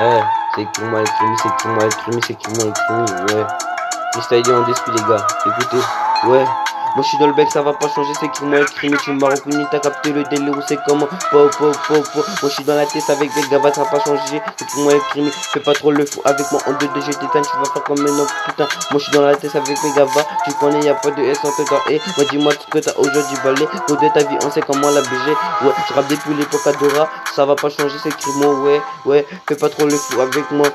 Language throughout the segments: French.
Eh, c'est qui moi le crime, c'est qui moi le crime, c'est qui moi le crime, ouais. Freestyle en d'esprit les gars, écoutez, ouais. Moi je suis dans le bec, ça va pas changer, c'est le crime, tu m'as reconnu, t'as capté le délire ou c'est comment. Po, po, po, po. Moi je suis dans la tête avec des gars, ça va pas changer, c'est le crime, fais pas trop le fou avec moi en 2 2 je t'éteins, tu vas faire comme un autre putain. Moi je suis dans la tête avec mes gars, tu connais, y a pas de S en dedans, et moi. Dis-moi tout ce que t'as aujourd'hui balai, au de ta vie, on sait comment la BG, ouais, je rappe depuis l'époque Adora, ça va pas changer, c'est moi, ouais, ouais, fais pas trop le fou avec moi,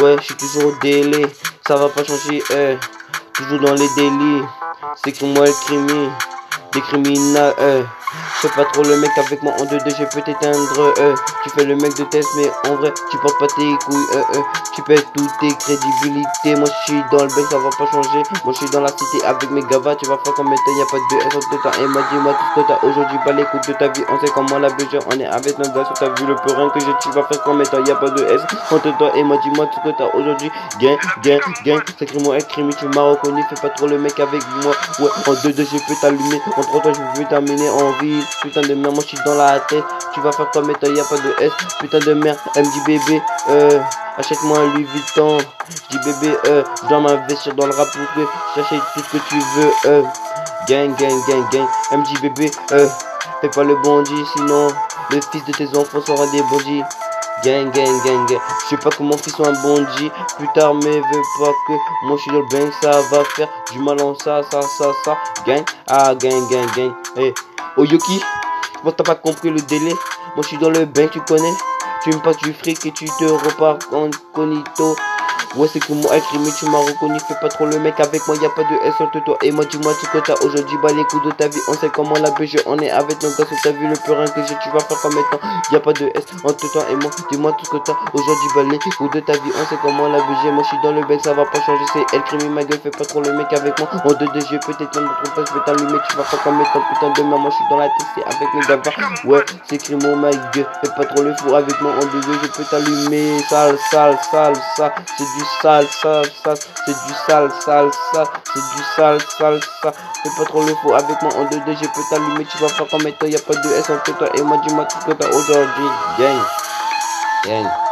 ouais, je suis toujours au délai, ça va pas changer, eh, toujours dans les délits. C'est que moi le crimi, des criminels, euh. Fais pas trop le mec avec moi en 2-2, je peux t'éteindre, euh. Tu fais le mec de test, mais en vrai, tu portes pas tes couilles, euh, euh. Tu perds toutes tes crédibilités. Moi, je suis dans le bec, ça va pas changer. Moi, je suis dans la cité avec mes gavas, tu vas faire comme toi, y a pas de S entre temps. Et moi, dis-moi tout ce que t'as aujourd'hui, pas l'écoute de ta vie. On sait comment la BG, on est avec nos gars, t'as vu le peurin que j'ai, tu vas faire comme toi, y a pas de S entre toi. Et moi, dis-moi tout ce que t'as aujourd'hui. Gain, gain, gain, c'est moi, tu m'as reconnu, fais pas trop le mec avec moi. Ouais, en 2-2, je peux t'allumer. En 3 je peux terminer en Putain de merde, moi je suis dans la tête. Tu vas faire comme toi, y a pas de S. Putain de merde, elle bébé, euh, achète-moi un Louis Vuitton. Je dis bébé, euh, je dois m'investir dans le rap pour que j'achète tout ce que tu veux, euh. Gang, gang, gang, gang. Elle bébé, euh, fais pas le bandit, sinon le fils de tes enfants sera des bandits. Gang, gang, gang, gang. Je sais pas que mon fils soit un bandit. Plus tard, mais veux pas que moi je suis dans le bang. Ça va faire du mal en ça, ça, ça, ça. Gang, ah, gang, gang, gang. Hey, oh Yoki, moi t'as pas compris le délai. Moi je suis dans le bain, tu connais. Tu me passes du fric et tu te repars en conito. Ouais, c'est moi, écrit, mais tu m'as reconnu. Fais pas trop le mec avec moi, y a pas de S entre toi. Et moi, dis-moi tout que t'as aujourd'hui. Bah, les coups de ta vie, on sait comment la BG. On est avec nos gars, t'as vu le purin que j'ai. Tu vas faire comme étant. Y a pas de S entre toi et moi. Dis-moi tout que t'as aujourd'hui. Bah, les coups de ta vie, on sait comment la BG. Moi, je suis dans le bec, ça va pas changer. C'est elle, crime, ma gueule. Fais pas trop le mec avec moi. En deux, deux yeux, peut-être notre face, je vais t'allumer. Tu vas faire comme étant. Putain de main, moi, je suis dans la tête, avec les gars. Ouais, c'est crime, ma gueule. Fais pas trop le fou avec moi. En deux, deux, je peux t'allumer. Sale, sale, sale, sale. C'est du sale, sale c'est du sale, sale, sale, c'est du sale, sale, sale. Fais pas trop le faux avec moi en 2-2, je peux t'allumer, tu vas faire comme toi, y a pas de S entre toi et moi, dis-moi tout que t'as aujourd'hui. Gang, gang.